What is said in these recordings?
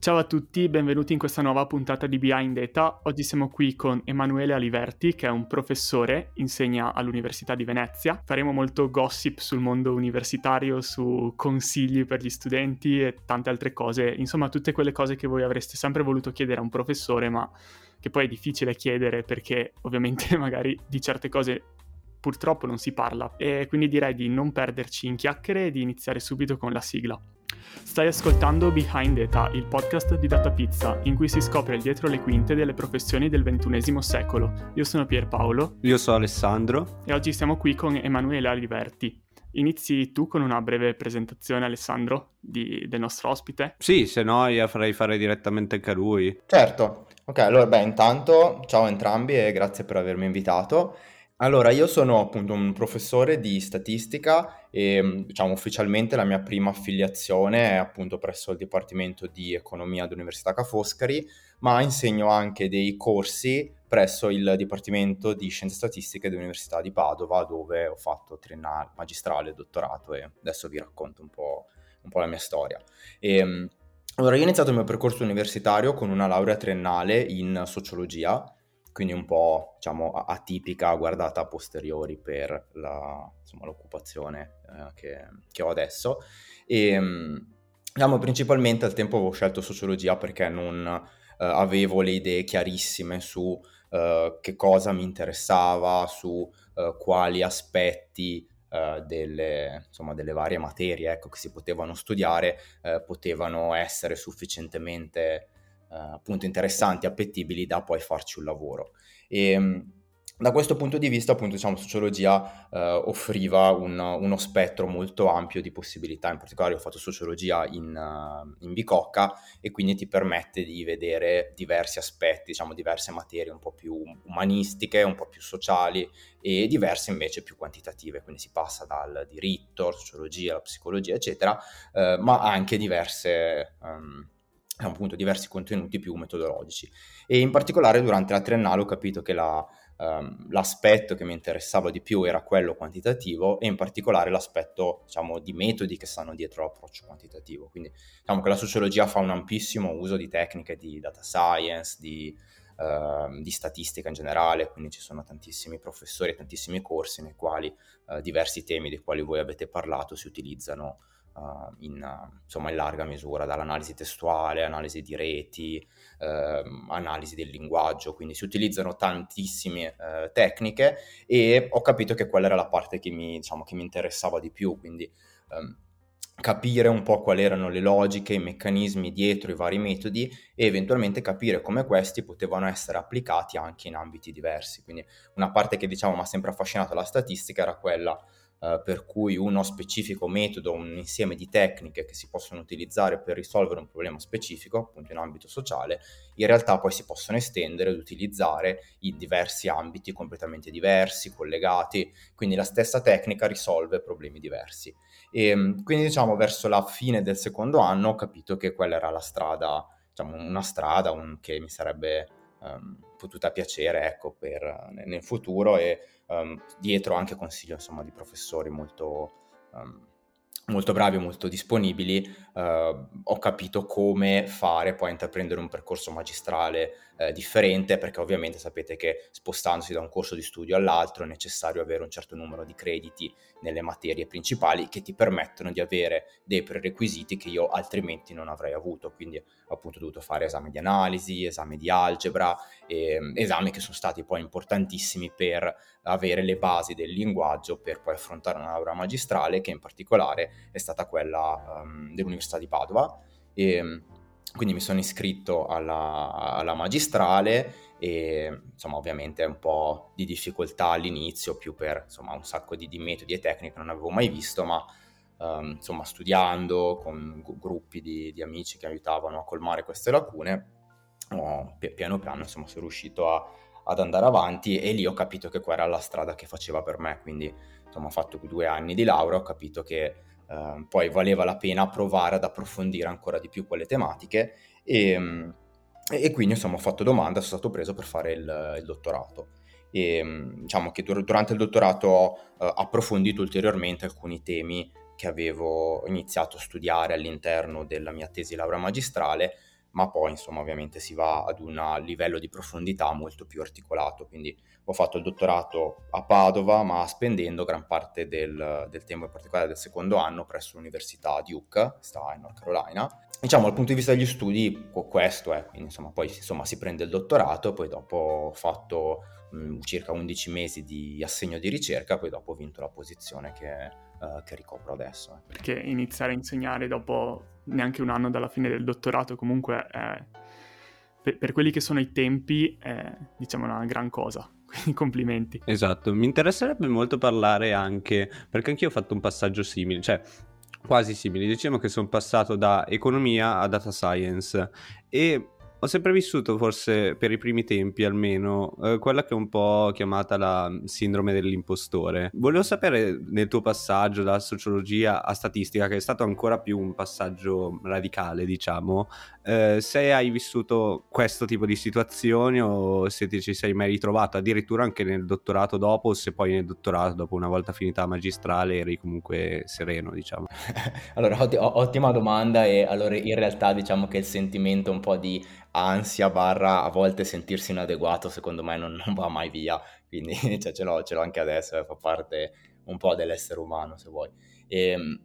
Ciao a tutti, benvenuti in questa nuova puntata di Behind Data. Oggi siamo qui con Emanuele Aliverti, che è un professore, insegna all'Università di Venezia. Faremo molto gossip sul mondo universitario, su consigli per gli studenti e tante altre cose. Insomma, tutte quelle cose che voi avreste sempre voluto chiedere a un professore, ma che poi è difficile chiedere perché ovviamente magari di certe cose purtroppo non si parla. E quindi direi di non perderci in chiacchiere e di iniziare subito con la sigla. Stai ascoltando Behind Data, il podcast di Data Pizza, in cui si scopre il dietro le quinte delle professioni del XXI secolo. Io sono Pierpaolo. Io sono Alessandro. E oggi siamo qui con Emanuele Aliverti. Inizi tu con una breve presentazione, Alessandro, di, del nostro ospite? Sì, se no io farei fare direttamente anche a lui. Certo. Ok, allora, beh, intanto ciao a entrambi e grazie per avermi invitato. Allora, io sono appunto un professore di statistica e diciamo ufficialmente la mia prima affiliazione è appunto presso il Dipartimento di Economia dell'Università Ca' Foscari, ma insegno anche dei corsi presso il Dipartimento di Scienze Statistiche dell'Università di Padova, dove ho fatto triennale, magistrale dottorato e adesso vi racconto un po', un po la mia storia. E, mm, allora, io ho iniziato il mio percorso universitario con una laurea triennale in sociologia quindi un po' diciamo, atipica guardata a posteriori per la, insomma, l'occupazione eh, che, che, ho adesso. E diciamo, principalmente al tempo avevo scelto sociologia perché non eh, avevo le idee chiarissime su eh, che cosa mi interessava, su eh, quali aspetti Uh, delle, insomma, delle, varie materie ecco, che si potevano studiare uh, potevano essere sufficientemente eh, appunto interessanti, appetibili da poi farci un lavoro. E ehm, da questo punto di vista, appunto, diciamo, sociologia eh, offriva un, uno spettro molto ampio di possibilità. In particolare, ho fatto sociologia in, uh, in, Bicocca e quindi ti permette di vedere diversi aspetti, diciamo, diverse materie un po' più umanistiche, un po' più sociali e diverse invece più quantitative. Quindi si passa dal diritto, alla sociologia, alla psicologia, eccetera, eh, ma anche diverse. Um, appunto diversi contenuti più metodologici. E in particolare durante la triennale ho capito che la, um, l'aspetto che mi interessava di più era quello quantitativo e in particolare l'aspetto diciamo di metodi che stanno dietro l'approccio quantitativo. Quindi diciamo che la sociologia fa un ampissimo uso di tecniche di data science di, uh, di statistica in generale quindi ci sono tantissimi professori tantissimi corsi nei quali uh, diversi temi dei quali voi avete parlato si utilizzano uh, in, uh, insomma, in larga misura, dall'analisi testuale, analisi di reti, uh, analisi del linguaggio, quindi si utilizzano tantissime eh, tecniche e ho capito che quella era la parte che mi, diciamo, che mi interessava di più, quindi um, capire un po' quali erano le logiche, i meccanismi dietro i vari metodi e eventualmente capire come questi potevano essere applicati anche in ambiti diversi. Quindi una parte che diciamo mi ha sempre affascinato la statistica era quella eh, per cui uno specifico metodo, un insieme di tecniche che si possono utilizzare per risolvere un problema specifico, appunto in ambito sociale, in realtà poi si possono estendere ed utilizzare in diversi ambiti completamente diversi, collegati, quindi la stessa tecnica risolve problemi diversi. E ehm, quindi diciamo verso la fine del secondo anno ho capito che quella era la strada, diciamo una strada un, che mi sarebbe um, potuta piacere ecco, per, nel futuro e um, dietro anche consiglio insomma, di professori molto, um, molto bravi molto disponibili, uh, ho capito come fare poi a intraprendere un percorso magistrale uh, differente, perché ovviamente sapete che spostandosi da un corso di studio all'altro è necessario avere un certo numero di crediti nelle materie principali che ti permettono di avere dei prerequisiti che io altrimenti non avrei avuto, quindi appunto ho dovuto fare esami di analisi, esami di algebra, e, esami che sono stati poi importantissimi per avere le basi del linguaggio per poi affrontare una laurea magistrale che in particolare è stata quella um, dell'Università di Padova. E, quindi mi sono iscritto alla, alla magistrale e insomma ovviamente un po' di difficoltà all'inizio più per insomma un sacco di, di metodi e tecniche che non avevo mai visto ma um, insomma studiando con gruppi di, di, amici che aiutavano a colmare queste lacune oh, piano piano insomma sono riuscito a, ad andare avanti e lì ho capito che quella era la strada che faceva per me quindi insomma ho fatto due anni di laurea ho capito che uh, poi valeva la pena provare ad approfondire ancora di più quelle tematiche e um, e quindi insomma ho fatto domanda, sono stato preso per fare il, il dottorato. E diciamo che dur- durante il dottorato ho uh, approfondito ulteriormente alcuni temi che avevo iniziato a studiare all'interno della mia tesi laurea magistrale, ma poi insomma ovviamente si va ad un livello di profondità molto più articolato, quindi ho fatto il dottorato a Padova, ma spendendo gran parte del, del tempo, in particolare del secondo anno, presso l'Università Duke, sta in North Carolina. Diciamo, dal punto di vista degli studi, questo è, quindi insomma, poi insomma, si prende il dottorato, poi dopo ho fatto mh, mm, circa 11 mesi di assegno di ricerca, poi dopo ho vinto la posizione che, uh, che ricopro adesso. Eh. Perché iniziare a insegnare dopo neanche un anno dalla fine del dottorato comunque è, per, per quelli che sono i tempi è diciamo una gran cosa quindi complimenti. Esatto, mi interesserebbe molto parlare anche, perché anch'io ho fatto un passaggio simile, cioè quasi simile, diciamo che sono passato da economia a data science e ho sempre vissuto, forse per i primi tempi almeno, eh, quella che è un po' chiamata la sindrome dell'impostore. Volevo sapere nel tuo passaggio da sociologia a statistica, che è stato ancora più un passaggio radicale, diciamo, eh, se hai vissuto questo tipo di situazioni o se ti ci sei mai ritrovato addirittura anche nel dottorato dopo o se poi nel dottorato dopo una volta finita la magistrale eri comunque sereno diciamo allora otti- ottima domanda e allora in realtà diciamo che il sentimento un po' di ansia barra a volte sentirsi inadeguato secondo me non, non va mai via, quindi cioè, ce, l'ho, ce, l'ho, anche adesso e fa parte un po' dell'essere umano se vuoi. E, ehm,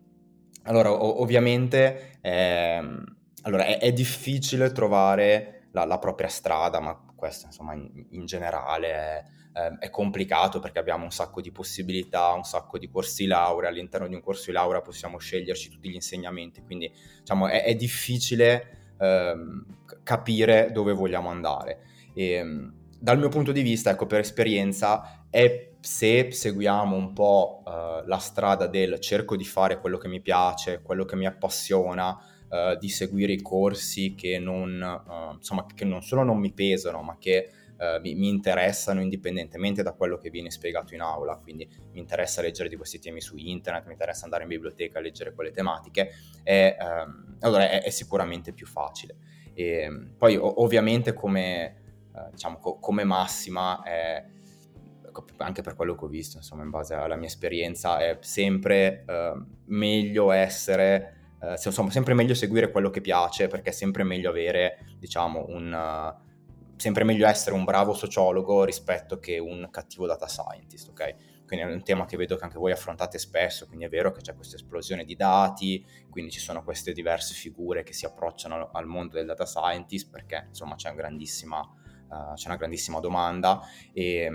allora o- ovviamente eh, allora, è, è, difficile trovare la, la, propria strada, ma questo insomma in, in generale è, è complicato perché abbiamo un sacco di possibilità, un sacco di corsi laurea, all'interno di un corso di laurea possiamo sceglierci tutti gli insegnamenti, quindi diciamo è, è difficile ehm, capire dove vogliamo andare. E, ehm, dal mio punto di vista, ecco, per esperienza, è se seguiamo un po' eh, la strada del cerco di fare quello che mi piace, quello che mi appassiona, eh, di seguire i corsi che non, eh, insomma, che non solo non mi pesano, ma che Uh, mi, mi, interessano indipendentemente da quello che viene spiegato in aula, quindi mi interessa leggere di questi temi su internet, mi interessa andare in biblioteca a leggere quelle tematiche, è, um, allora è, è, sicuramente più facile. E, poi o- ovviamente come, uh, diciamo, co- come massima è, anche per quello che ho visto, insomma, in base alla mia esperienza, è sempre uh, meglio essere, uh, insomma, sempre meglio seguire quello che piace, perché è sempre meglio avere, diciamo, un, uh, sempre meglio essere un bravo sociologo rispetto che un cattivo data scientist, ok? Quindi è un tema che vedo che anche voi affrontate spesso, quindi è vero che c'è questa esplosione di dati, quindi ci sono queste diverse figure che si approcciano al mondo del data scientist perché insomma c'è, uh, c'è una grandissima domanda e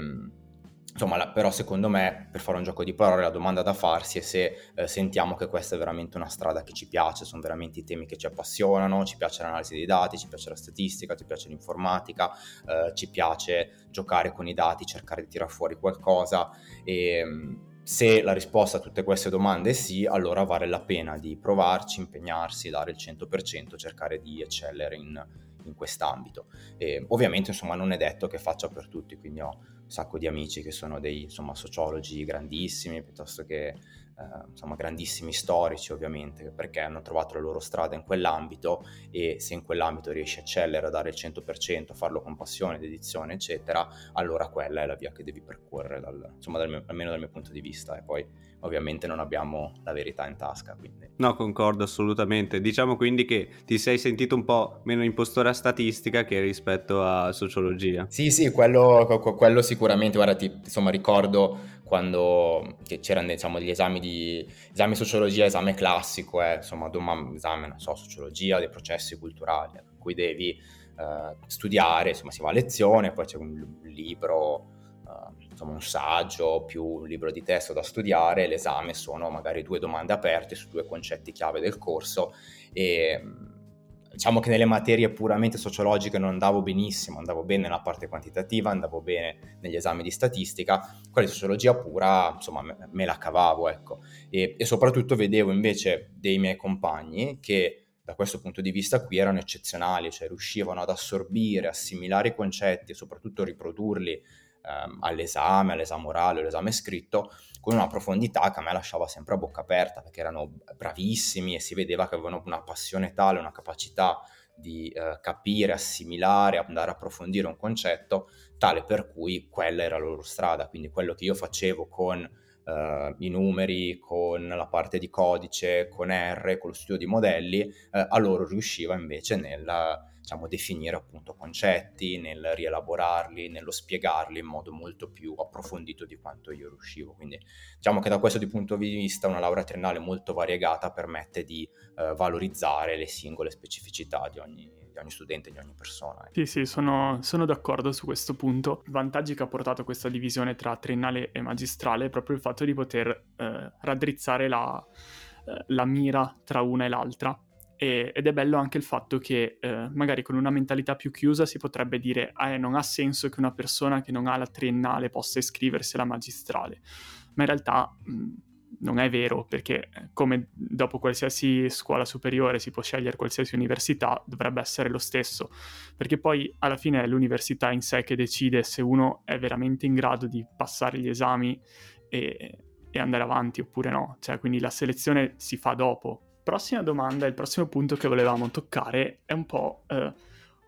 Insomma, la, però secondo me, per fare un gioco di parole, la domanda da farsi è se eh, sentiamo che questa è veramente una strada che ci piace, sono veramente i temi che ci appassionano, ci piace l'analisi dei dati, ci piace la statistica, ci piace l'informatica, eh, ci piace giocare con i dati, cercare di tirare fuori qualcosa e mm, se la risposta a tutte queste domande è sì, allora vale la pena di provarci, impegnarsi, dare il 100%, cercare di eccellere in, in quest'ambito. E ovviamente, insomma, non è detto che faccia per tutti, quindi ho un sacco di amici che sono dei insomma, sociologi grandissimi, piuttosto che eh, insomma, grandissimi storici ovviamente, perché hanno trovato la loro strada in quell'ambito e se in quell'ambito riesci a eccellere, a dare il 100%, a farlo con passione, dedizione, eccetera, allora quella è la via che devi percorrere, dal, insomma, dal mio, almeno dal mio punto di vista. E poi ovviamente non abbiamo la verità in tasca. Quindi. No, concordo assolutamente. Diciamo quindi che ti sei sentito un po' meno impostore a statistica che rispetto a sociologia. Sì, sì, quello, quello sicuramente. Guarda, ti, insomma, ricordo quando c'erano diciamo, degli esami di esame sociologia, esame classico, eh, insomma, esame, non so, sociologia dei processi culturali, in cui devi eh, studiare, insomma, si va a lezione, poi c'è un libro insomma, un saggio più un libro di testo da studiare, l'esame sono magari due domande aperte su due concetti chiave del corso e diciamo che nelle materie puramente sociologiche non andavo benissimo, andavo bene nella parte quantitativa, andavo bene negli esami di statistica, quella di sociologia pura, insomma, me, me la cavavo, ecco. E, e, soprattutto vedevo invece dei miei compagni che da questo punto di vista qui erano eccezionali, cioè riuscivano ad assorbire, assimilare i concetti e soprattutto riprodurli ehm, all'esame, all'esame orale, all'esame scritto, con una profondità che a me lasciava sempre a bocca aperta, perché erano bravissimi e si vedeva che avevano una passione tale, una capacità di eh, capire, assimilare, andare a approfondire un concetto, tale per cui quella era la loro strada. Quindi quello che io facevo con eh, i numeri, con la parte di codice, con R, con lo studio di modelli, eh, a loro riusciva invece nel diciamo, definire appunto concetti, nel rielaborarli, nello spiegarli in modo molto più approfondito di quanto io riuscivo. Quindi diciamo che da questo punto di vista una laurea triennale molto variegata permette di eh, valorizzare le singole specificità di ogni, di ogni studente, di ogni persona. Sì, sì, sono, sono, d'accordo su questo punto. I vantaggi che ha portato questa divisione tra triennale e magistrale è proprio il fatto di poter eh, raddrizzare la, eh, la, mira tra una e l'altra. E, ed è bello anche il fatto che eh, magari con una mentalità più chiusa si potrebbe dire ah, non ha senso che una persona che non ha la triennale possa iscriversi alla magistrale. Ma in realtà... Mh, non è vero perché eh, come dopo qualsiasi scuola superiore si può scegliere qualsiasi università, dovrebbe essere lo stesso, perché poi alla fine è l'università in sé che decide se uno è veramente in grado di passare gli esami e, e andare avanti oppure no, cioè quindi la selezione si fa dopo. Prossima domanda, il prossimo punto che volevamo toccare è un po' eh,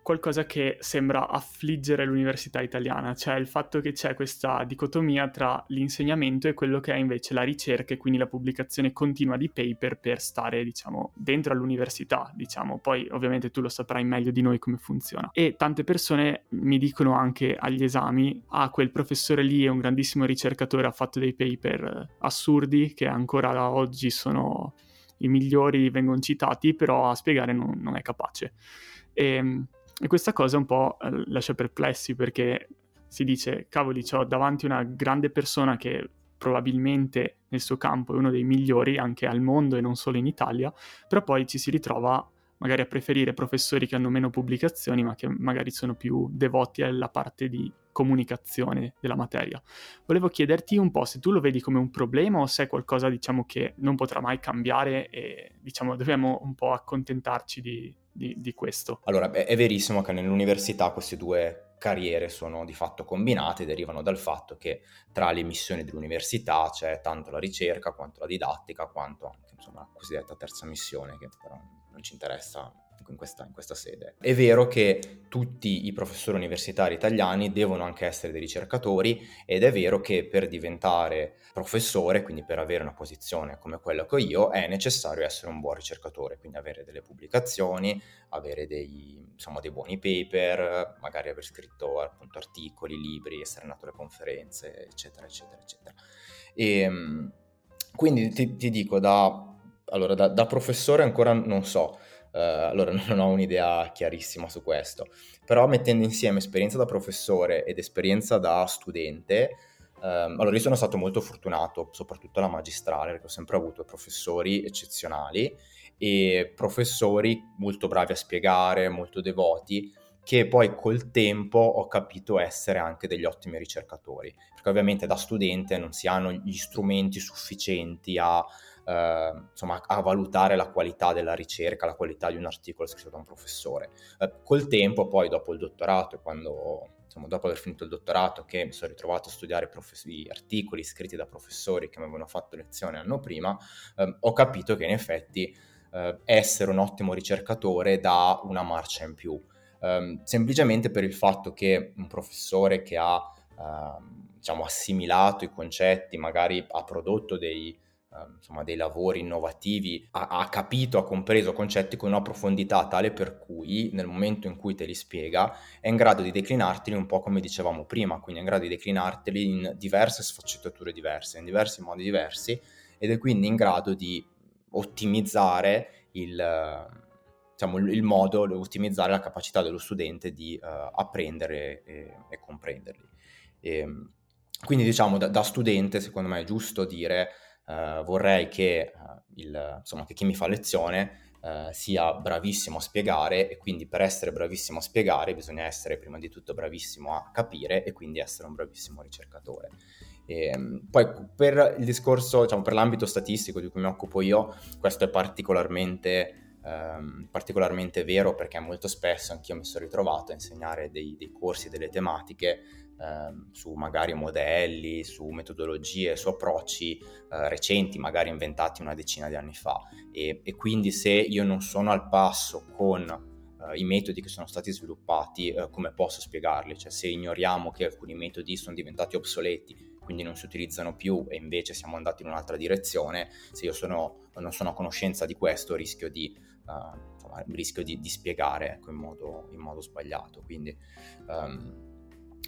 qualcosa che sembra affliggere l'università italiana, cioè il fatto che c'è questa dicotomia tra l'insegnamento e quello che è invece la ricerca e quindi la pubblicazione continua di paper per stare, diciamo, dentro all'università, diciamo. Poi ovviamente tu lo saprai meglio di noi come funziona. E tante persone mi dicono anche agli esami, ah, quel professore lì è un grandissimo ricercatore, ha fatto dei paper assurdi che ancora oggi sono i migliori, vengono citati, però a spiegare non, non è capace. E, ehm, e questa cosa un po' eh, lascia perplessi perché si dice, cavoli, ho davanti una grande persona che probabilmente nel suo campo è uno dei migliori anche al mondo e non solo in Italia, però poi ci si ritrova magari a preferire professori che hanno meno pubblicazioni ma che magari sono più devoti alla parte di comunicazione della materia. Volevo chiederti un po' se tu lo vedi come un problema o se è qualcosa diciamo che non potrà mai cambiare e diciamo dobbiamo un po' accontentarci di, di, di questo. Allora, beh, è verissimo che nell'università queste due carriere sono di fatto combinate, derivano dal fatto che tra le missioni dell'università c'è tanto la ricerca quanto la didattica, quanto anche insomma, la cosiddetta terza missione, che però non ci interessa in questa, in questa, sede. È vero che tutti i professori universitari italiani devono anche essere dei ricercatori ed è vero che per diventare professore, quindi per avere una posizione come quella che ho io, è necessario essere un buon ricercatore, quindi avere delle pubblicazioni, avere dei, insomma, dei buoni paper, magari aver scritto appunto articoli, libri, essere andato alle conferenze, eccetera, eccetera, eccetera. E, ehm, quindi ti, ti dico, da, allora, da, da professore ancora non so, Uh, allora non ho un'idea chiarissima su questo, però mettendo insieme esperienza da professore ed esperienza da studente, um, allora io sono stato molto fortunato, soprattutto alla magistrale, perché ho sempre avuto professori eccezionali e professori molto bravi a spiegare, molto devoti, che poi col tempo ho capito essere anche degli ottimi ricercatori, perché ovviamente da studente non si hanno gli strumenti sufficienti a eh, insomma, a valutare la qualità della ricerca, la qualità di un articolo scritto da un professore. Eh, col tempo, poi dopo il dottorato, quando insomma, dopo aver finito il dottorato, che mi sono ritrovato a studiare profes- articoli scritti da professori che mi avevano fatto lezione l'anno prima, eh, ho capito che in effetti eh, essere un ottimo ricercatore dà una marcia in più. Um, semplicemente per il fatto che un professore che ha uh, diciamo, assimilato i concetti, magari ha prodotto dei, Ehm, insomma, dei lavori innovativi, ha, ha, capito, ha compreso concetti con una profondità tale per cui nel momento in cui te li spiega è in grado di declinarteli un po' come dicevamo prima, quindi è in grado di declinarteli in diverse sfaccettature diverse, in diversi modi diversi ed è quindi in grado di ottimizzare il, diciamo, il modo, ottimizzare la capacità dello studente di uh, apprendere e, e comprenderli. E, ehm, quindi diciamo da, da studente secondo me è giusto dire Uh, vorrei che, uh, il, insomma, che, chi mi fa lezione uh, sia bravissimo a spiegare e quindi per essere bravissimo a spiegare bisogna essere prima di tutto bravissimo a capire e quindi essere un bravissimo ricercatore. E, ehm, poi per il discorso, diciamo, per l'ambito statistico di cui mi occupo io, questo è particolarmente, um, particolarmente vero perché molto spesso anch'io mi sono ritrovato a insegnare dei, dei corsi, delle tematiche Ehm, su magari modelli, su metodologie, su approcci eh, recenti, magari inventati una decina di anni fa. E, e quindi se io non sono al passo con eh, i metodi che sono stati sviluppati, eh, come posso spiegarli? Cioè se ignoriamo che alcuni metodi sono diventati obsoleti, quindi non si utilizzano più e invece siamo andati in un'altra direzione, se io sono, non sono a conoscenza di questo rischio di uh, rischio di, di spiegare ecco, in, modo, in, modo, sbagliato. Quindi, um,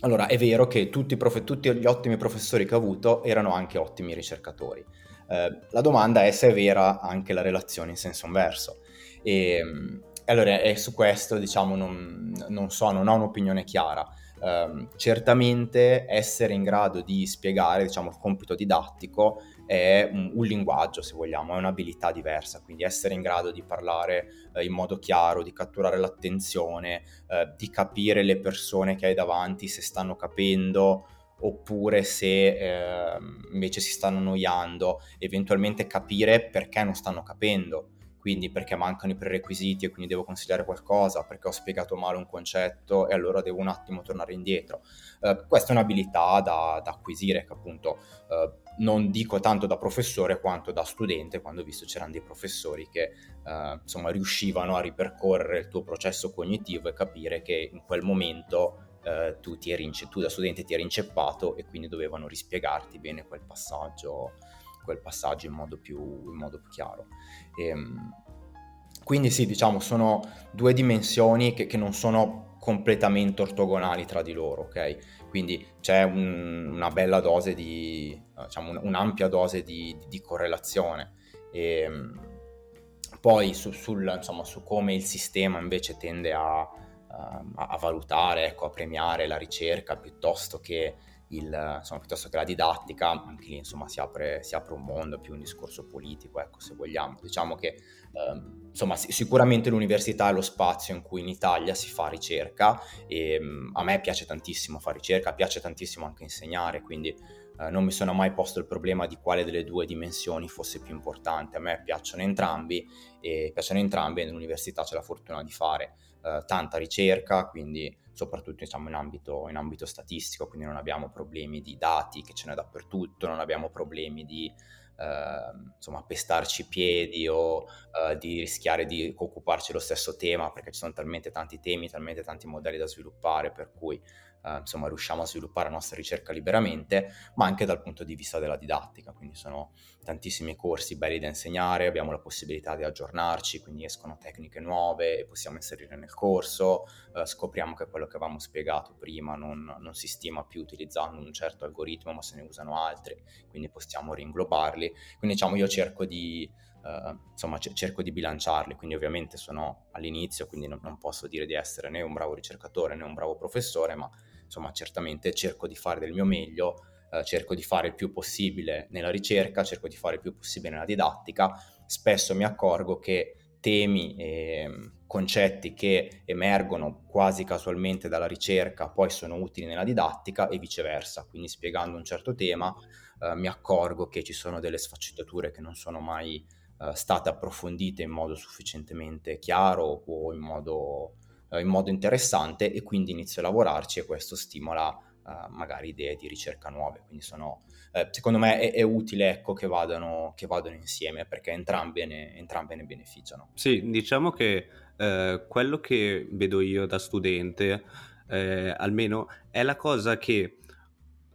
allora, è vero che tutti, prof- tutti, gli ottimi professori che ho avuto erano anche ottimi ricercatori. Eh, la domanda è se è vera anche la relazione in senso inverso. E, allora, e su questo, diciamo, non, non so, non ho un'opinione chiara. Um, certamente essere in grado di spiegare, diciamo, il compito didattico è un, un, linguaggio, se vogliamo, è un'abilità diversa, quindi essere in grado di parlare eh, in modo chiaro, di catturare l'attenzione, eh, di capire le persone che hai davanti se stanno capendo oppure se eh, invece si stanno annoiando, eventualmente capire perché non stanno capendo quindi perché mancano i prerequisiti e quindi devo consigliare qualcosa, perché ho spiegato male un concetto e allora devo un attimo tornare indietro. Uh, questa è un'abilità da, da acquisire che appunto uh, non dico tanto da professore quanto da studente, quando ho visto c'erano dei professori che uh, insomma riuscivano a ripercorrere il tuo processo cognitivo e capire che in quel momento tu, ti eri, tu da studente ti eri inceppato e quindi dovevano rispiegarti bene quel passaggio quel passaggio in modo più, in modo più chiaro. E, ehm, quindi sì, diciamo, sono due dimensioni che, che, non sono completamente ortogonali tra di loro, ok? Quindi c'è un, una bella dose di, diciamo, un, un'ampia dose di, di, di correlazione. E, ehm, poi su, sul, insomma, su, come il sistema invece tende a, a, a valutare, ecco, a premiare la ricerca piuttosto che il, insomma, piuttosto che la didattica, anche lì insomma si apre, si apre, un mondo, più un discorso politico, ecco se vogliamo. Diciamo che ehm, insomma sicuramente l'università è lo spazio in cui in Italia si fa ricerca e ehm, a me piace tantissimo fare ricerca, piace tantissimo anche insegnare, quindi eh, non mi sono mai posto il problema di quale delle due dimensioni fosse più importante. A me piacciono entrambi e piacciono entrambi e nell'università c'è la fortuna di fare eh, tanta ricerca, quindi soprattutto diciamo, in, ambito, in, ambito, statistico, quindi non abbiamo problemi di dati che ce n'è dappertutto, non abbiamo problemi di eh, insomma, pestarci i piedi o eh, di rischiare di occuparci lo stesso tema perché ci sono talmente tanti temi, talmente tanti modelli da sviluppare per cui eh, insomma, riusciamo a sviluppare la nostra ricerca liberamente, ma anche dal punto di vista della didattica, quindi sono tantissimi corsi belli da insegnare, abbiamo la possibilità di aggiornarci, quindi escono tecniche nuove e possiamo inserire nel corso, eh, scopriamo che quello che avevamo spiegato prima non, non, si stima più utilizzando un certo algoritmo, ma se ne usano altri, quindi possiamo ringlobarli. Quindi diciamo io cerco di Uh, insomma c- cerco di bilanciarli, quindi ovviamente sono all'inizio, quindi non, non, posso dire di essere né un bravo ricercatore né un bravo professore, ma insomma certamente cerco di fare del mio meglio, eh, cerco di fare il più possibile nella ricerca, cerco di fare il più possibile nella didattica, spesso mi accorgo che temi e concetti che emergono quasi casualmente dalla ricerca poi sono utili nella didattica e viceversa, quindi spiegando un certo tema eh, mi accorgo che ci sono delle sfaccettature che non sono mai eh, state approfondite in modo sufficientemente chiaro o in modo eh, in modo interessante e quindi inizio a lavorarci e questo stimola Uh, magari idee di ricerca nuove. Quindi sono, eh, secondo me è, è utile ecco, che, vadano, che, vadano, insieme perché entrambe ne, entrambe ne beneficiano. Sì, diciamo che eh, quello che vedo io da studente, eh, almeno, è la cosa che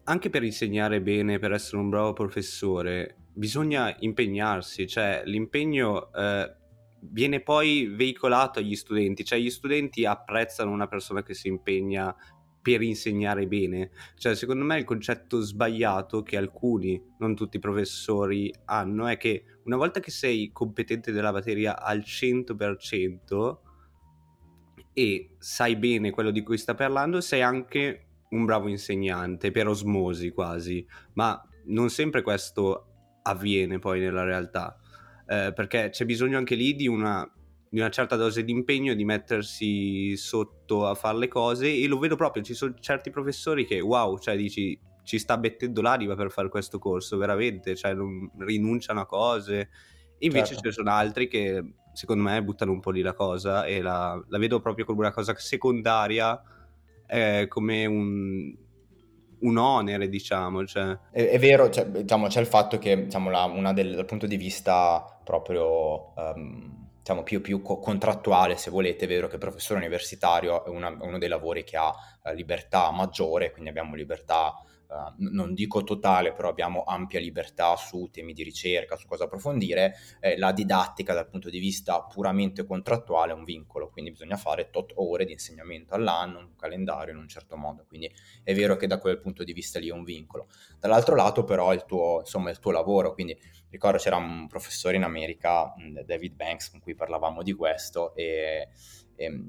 anche per insegnare bene, per essere un bravo professore, bisogna impegnarsi, cioè l'impegno eh, viene poi veicolato agli studenti, cioè gli studenti apprezzano una persona che si impegna per insegnare bene. Cioè, secondo me il concetto sbagliato che alcuni, non tutti i professori, hanno è che una volta che sei competente della materia al 100% e sai bene quello di cui sta parlando, sei anche un bravo insegnante, per osmosi quasi, ma non sempre questo avviene poi nella realtà eh, perché c'è bisogno anche lì di una, di una, certa dose di impegno, di mettersi sotto a fare le cose e lo vedo proprio, ci sono certi professori che wow, cioè dici ci sta mettendo l'anima per fare questo corso, veramente, cioè non rinunciano a cose. Invece certo. ci sono altri che secondo me buttano un po' lì la cosa e la, la vedo proprio come una cosa secondaria, eh, come un, un onere, diciamo. Cioè. È, è, vero, cioè, diciamo, c'è il fatto che diciamo, la, una del, dal punto di vista proprio um, diciamo, più, più co- contrattuale, se volete, è vero che il professore universitario è, una, uno dei lavori che ha uh, libertà maggiore, quindi abbiamo libertà uh, non dico totale, però abbiamo ampia libertà su temi di ricerca, su cosa approfondire, eh, la didattica dal punto di vista puramente contrattuale è un vincolo, quindi bisogna fare tot ore di insegnamento all'anno, un calendario in un certo modo, quindi è vero che da quel punto di vista lì è un vincolo. Dall'altro lato però il tuo, insomma, il tuo lavoro, quindi ricordo c'era un professore in America, David Banks, con cui parlavamo di questo e, e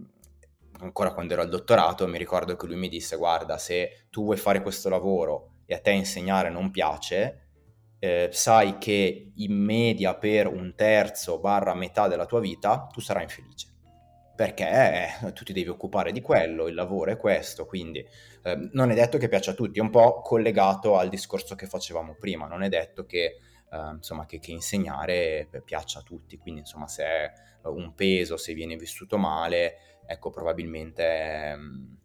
ancora quando ero al dottorato, mi ricordo che lui mi disse, guarda, se tu vuoi fare questo lavoro e a te insegnare non piace, eh, sai che in media per un terzo barra metà della tua vita tu sarai infelice. Perché eh, tu ti devi occupare di quello, il lavoro è questo, quindi eh, non è detto che piaccia a tutti, è un po' collegato al discorso che facevamo prima, non è detto che, eh, insomma, che, che insegnare piaccia a tutti, quindi insomma se è un peso, se viene vissuto male, ecco probabilmente, ehm,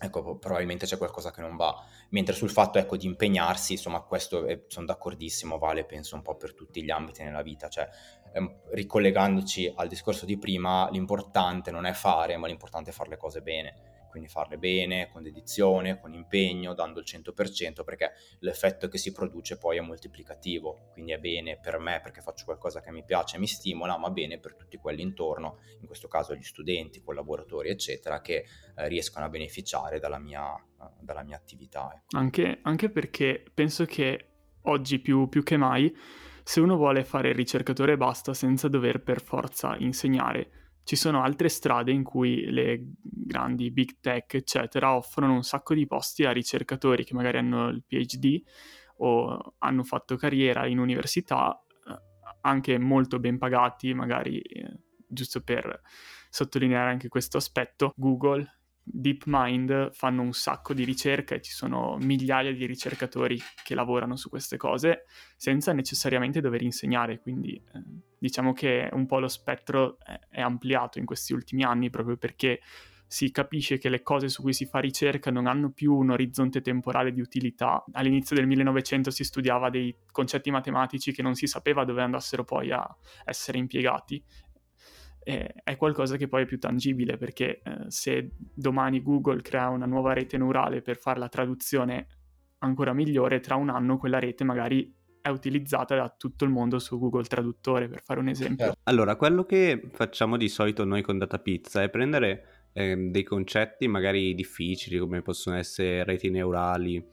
ecco, probabilmente c'è qualcosa che non va. Mentre sul fatto ecco, di impegnarsi, insomma, questo è, sono d'accordissimo, vale penso un po' per tutti gli ambiti nella vita, cioè ehm, ricollegandoci al discorso di prima, l'importante non è fare, ma l'importante è fare le cose bene quindi farle bene, con dedizione, con impegno, dando il 100%, perché l'effetto che si produce poi è moltiplicativo, quindi è bene per me perché faccio qualcosa che mi piace mi stimola, ma bene per tutti quelli intorno, in questo caso gli studenti, collaboratori, eccetera, che eh, riescono a beneficiare dalla mia, dalla mia attività. Ecco. Anche, anche, perché penso che oggi più, più che mai, se uno vuole fare il ricercatore basta senza dover per forza insegnare, ci sono altre strade in cui le grandi big tech, eccetera, offrono un sacco di posti a ricercatori che magari hanno il PhD o hanno fatto carriera in università, eh, anche molto ben pagati, magari eh, giusto per sottolineare anche questo aspetto. Google DeepMind fanno un sacco di ricerca e ci sono migliaia di ricercatori che lavorano su queste cose senza necessariamente dover insegnare, quindi eh, diciamo che un po' lo spettro è, ampliato in questi ultimi anni proprio perché si capisce che le cose su cui si fa ricerca non hanno più un orizzonte temporale di utilità. All'inizio del 1900 si studiava dei concetti matematici che non si sapeva dove andassero poi a essere impiegati eh, è qualcosa che poi è più tangibile perché eh, se domani Google crea una nuova rete neurale per fare la traduzione ancora migliore, tra un anno quella rete magari è utilizzata da tutto il mondo su Google Traduttore, per fare un esempio. Certo. Allora, quello che facciamo di solito noi con Data Pizza è prendere eh, dei concetti magari difficili, come possono essere reti neurali,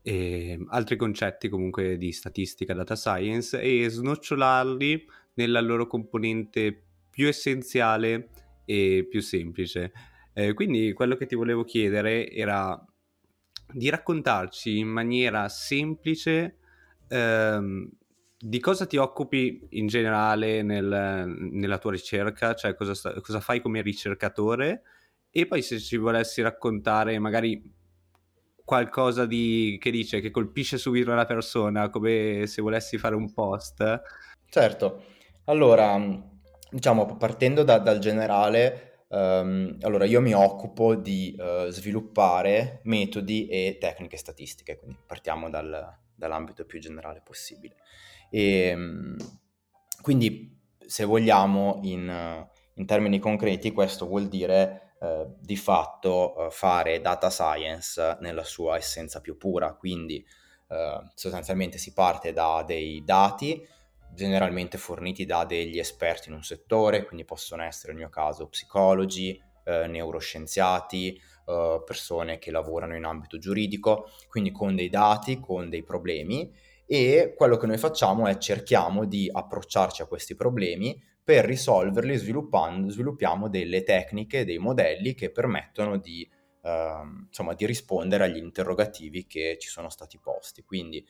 e altri concetti comunque di statistica, data science, e snocciolarli nella loro componente più essenziale e più semplice. Eh, quindi quello che ti volevo chiedere era di raccontarci in maniera semplice ehm, di cosa ti occupi in generale nel, nella tua ricerca, cioè cosa, sta, cosa fai come ricercatore? E poi se ci volessi raccontare magari qualcosa di, che dice che colpisce subito la persona, come se volessi fare un post. Certo, allora diciamo, partendo da, dal generale, um, allora io mi occupo di uh, sviluppare metodi e tecniche statistiche, quindi partiamo dal, dall'ambito più generale possibile. E, um, quindi, se vogliamo, in, in, termini concreti, questo vuol dire uh, di fatto uh, fare data science nella sua essenza più pura, quindi sostanzialmente si parte da dei dati, generalmente forniti da degli esperti in un settore, quindi possono essere nel mio caso psicologi, eh, neuroscienziati, eh, persone che lavorano in ambito giuridico, quindi con dei dati, con dei problemi e quello che noi facciamo è cerchiamo di approcciarci a questi problemi per risolverli sviluppando, sviluppiamo delle tecniche, dei modelli che permettono di, eh, insomma, di rispondere agli interrogativi che ci sono stati posti. Quindi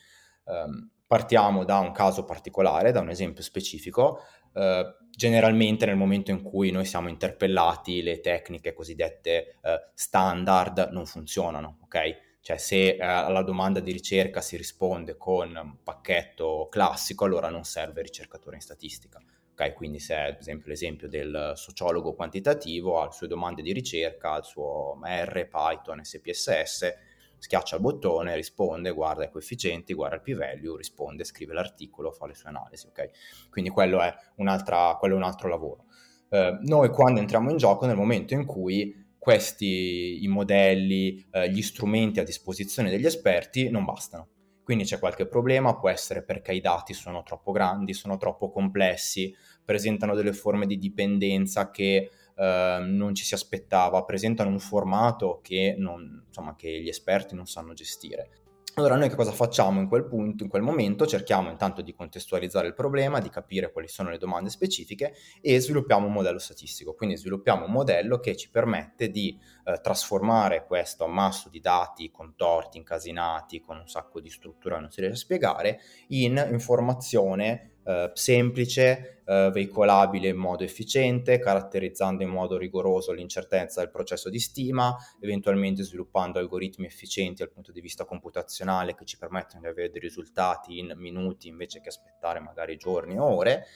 ehm, partiamo da un caso particolare, da un esempio specifico. Eh, generalmente nel momento in cui noi siamo interpellati, le tecniche cosiddette eh, standard non funzionano, ok? Cioè se eh, alla domanda di ricerca si risponde con un pacchetto classico, allora non serve ricercatore in statistica. Ok, quindi se ad esempio l'esempio del sociologo quantitativo ha le sue domande di ricerca, il suo R, Python, SPSS, schiaccia il bottone, risponde, guarda i coefficienti, guarda il p-value, risponde, scrive l'articolo, fa le sue analisi, ok? Quindi quello è, quello è un altro lavoro. Eh, noi quando entriamo in gioco nel momento in cui questi i modelli, eh, gli strumenti a disposizione degli esperti non bastano. Quindi c'è qualche problema, può essere perché i dati sono troppo grandi, sono troppo complessi, presentano delle forme di dipendenza che eh, non ci si aspettava, presentano un formato che, non, insomma, che gli esperti non sanno gestire. Allora noi che cosa facciamo in quel punto, in quel momento? Cerchiamo intanto di contestualizzare il problema, di capire quali sono le domande specifiche e sviluppiamo un modello statistico. Quindi sviluppiamo un modello che ci permette di eh, trasformare questo ammasso di dati contorti, incasinati, con un sacco di struttura che non si riesce a spiegare, in informazione eh, semplice, eh, veicolabile in modo efficiente, caratterizzando in modo rigoroso l'incertezza del processo di stima, eventualmente sviluppando algoritmi efficienti dal punto di vista computazionale che ci permettono di avere dei risultati in minuti invece che aspettare magari giorni o ore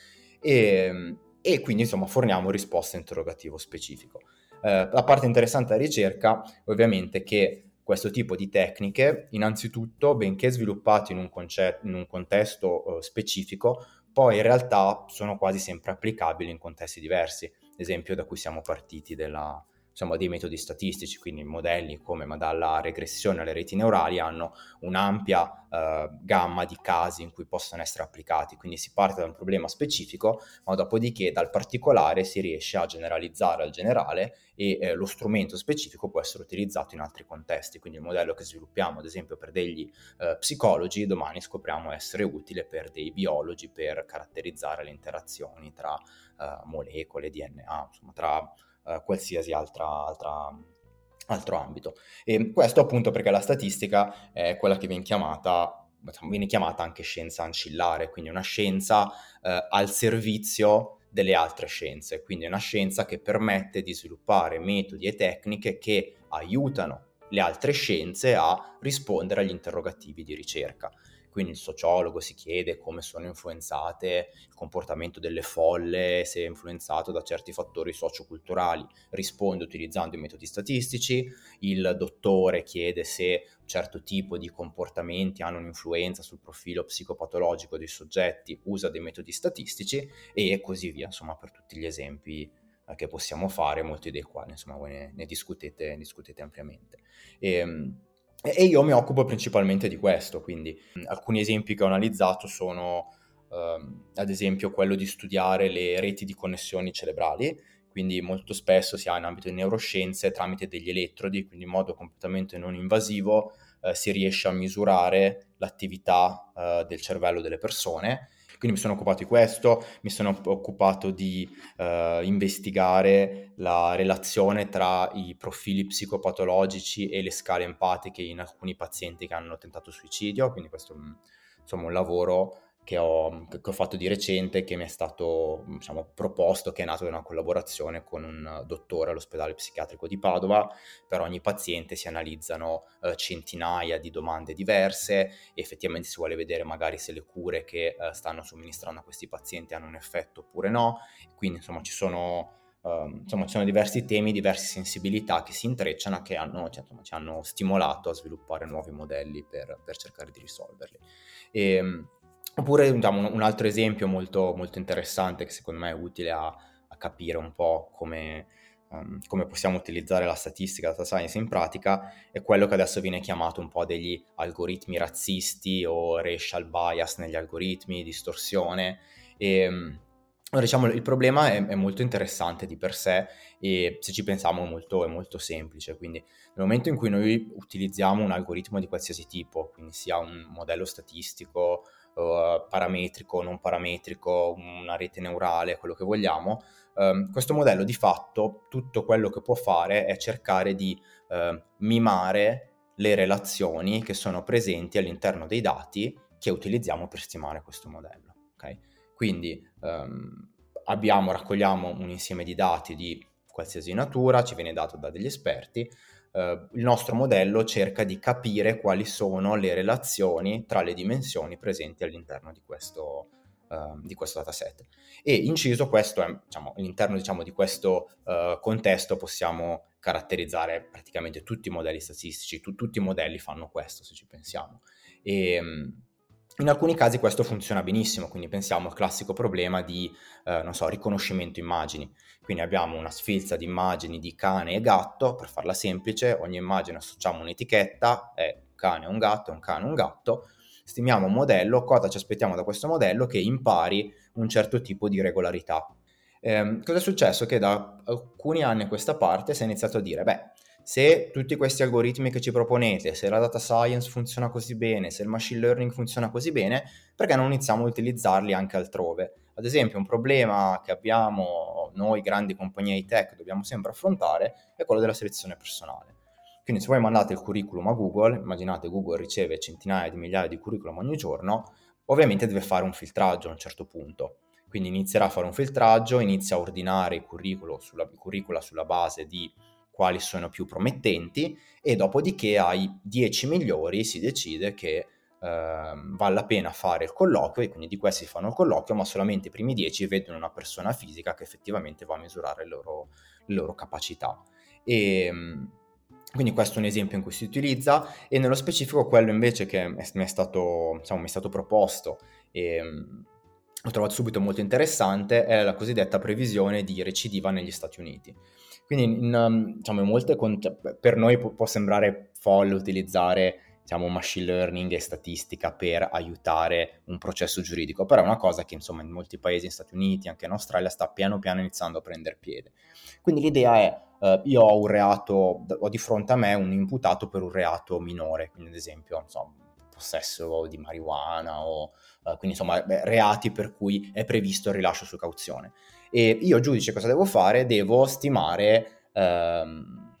e, e quindi insomma forniamo risposte interrogativo specifico. Eh, la parte interessante della ricerca ovviamente è che questo tipo di tecniche, innanzitutto, benché sviluppate in un, concetto, in un contesto uh, specifico, poi in realtà sono quasi sempre applicabili in contesti diversi. L'esempio da cui siamo partiti della, insomma, dei metodi statistici, quindi modelli come ma dalla regressione alle reti neurali hanno un'ampia eh, gamma di casi in cui possono essere applicati, quindi si parte da un problema specifico, ma dopodiché dal particolare si riesce a generalizzare al generale e eh, lo strumento specifico può essere utilizzato in altri contesti, quindi il modello che sviluppiamo ad esempio per degli eh, psicologi domani scopriamo essere utile per dei biologi per caratterizzare le interazioni tra eh, molecole, DNA, insomma tra eh, qualsiasi altra, altra, altro ambito. E questo appunto perché la statistica è quella che viene chiamata, viene chiamata anche scienza ancillare, quindi una scienza eh, al servizio delle altre scienze, quindi una scienza che permette di sviluppare metodi e tecniche che aiutano le altre scienze a rispondere agli interrogativi di ricerca. Quindi il sociologo si chiede come sono influenzate il comportamento delle folle, se è influenzato da certi fattori socioculturali, risponde utilizzando i metodi statistici, il dottore chiede se un certo tipo di comportamenti hanno un'influenza sul profilo psicopatologico dei soggetti, usa dei metodi statistici e così via, insomma per tutti gli esempi eh, che possiamo fare, molti dei quali insomma voi ne, ne, discutete, discutete, ampiamente. E, ehm, e io mi occupo principalmente di questo, quindi alcuni esempi che ho analizzato sono ehm, ad esempio quello di studiare le reti di connessioni cerebrali, quindi molto spesso si ha in ambito di neuroscienze tramite degli elettrodi, quindi in modo completamente non invasivo eh, si riesce a misurare l'attività eh, del cervello delle persone quindi mi sono occupato di questo, mi sono occupato di uh, investigare la relazione tra i profili psicopatologici e le scale empatiche in alcuni pazienti che hanno tentato suicidio, quindi questo insomma, un lavoro che ho, che ho, fatto di recente, che mi è stato diciamo, proposto, che è nato da una collaborazione con un dottore all'ospedale psichiatrico di Padova. Per ogni paziente si analizzano eh, centinaia di domande diverse e effettivamente si vuole vedere magari se le cure che eh, stanno somministrando a questi pazienti hanno un effetto oppure no. Quindi insomma ci sono... Uh, insomma, ci sono diversi temi, diverse sensibilità che si intrecciano che hanno, cioè, insomma, ci hanno stimolato a sviluppare nuovi modelli per, per cercare di risolverli. E, ehm, Oppure diciamo, un altro esempio molto, molto, interessante che secondo me è utile a, a capire un po' come, um, come, possiamo utilizzare la statistica, la data science in pratica, è quello che adesso viene chiamato un po' degli algoritmi razzisti o racial bias negli algoritmi, distorsione. E, allora, diciamo, il problema è, è, molto interessante di per sé e se ci pensiamo molto, è molto semplice. Quindi nel momento in cui noi utilizziamo un algoritmo di qualsiasi tipo, quindi sia un modello statistico, parametrico, non parametrico, una rete neurale, quello che vogliamo, um, questo modello di fatto tutto quello che può fare è cercare di uh, mimare le relazioni che sono presenti all'interno dei dati che utilizziamo per stimare questo modello. Okay? Quindi um, abbiamo, raccogliamo un insieme di dati di qualsiasi natura, ci viene dato da degli esperti, eh, il nostro modello cerca di capire quali sono le relazioni tra le dimensioni presenti all'interno di questo, uh, di questo dataset. E inciso questo, è, diciamo, all'interno diciamo, di questo uh, contesto possiamo caratterizzare praticamente tutti i modelli statistici, tu, tutti i modelli fanno questo se ci pensiamo. E, In alcuni casi questo funziona benissimo, quindi pensiamo al classico problema di, eh, so, riconoscimento immagini. Quindi abbiamo una sfilza di immagini di cane e gatto, per farla semplice, ogni immagine associamo un'etichetta, è un cane, un gatto, un cane, un gatto, stimiamo un modello, cosa ci aspettiamo da questo modello? Che impari un certo tipo di regolarità. Eh, cosa è successo? Che da alcuni anni a questa parte si è iniziato a dire, beh, se tutti questi algoritmi che ci proponete, se la data science funziona così bene, se il machine learning funziona così bene, perché non iniziamo a utilizzarli anche altrove? Ad esempio, un problema che abbiamo noi grandi compagnie di tech dobbiamo sempre affrontare è quello della selezione personale. Quindi se voi mandate il curriculum a Google, immaginate Google riceve centinaia di migliaia di curriculum ogni giorno, ovviamente deve fare un filtraggio a un certo punto. Quindi inizierà a fare un filtraggio, inizia a ordinare i curricula sulla, base di quali sono più promettenti e dopodiché ai 10 migliori si decide che eh, vale la pena fare il colloquio e quindi di questi fanno il colloquio, ma solamente i primi 10 vedono una persona fisica che effettivamente va a misurare le loro, le loro capacità. E, ehm, quindi questo è un esempio in cui si utilizza e nello specifico quello invece che mi è stato, diciamo, mi è stato proposto e ehm, ho trovato subito molto interessante è la cosiddetta previsione di recidiva negli Stati Uniti. Quindi in, um, diciamo, molte cont- per noi può, può sembrare folle utilizzare diciamo, machine learning e statistica per aiutare un processo giuridico, però è una cosa che insomma in molti paesi, in Stati Uniti, anche in Australia, sta piano piano iniziando a prendere piede. Quindi l'idea è, uh, io ho un reato, ho di fronte a me un imputato per un reato minore, quindi ad esempio, insomma, possesso di marijuana o uh, quindi insomma beh, reati per cui è previsto il rilascio su cauzione. E io giudice cosa devo fare? Devo stimare, ehm,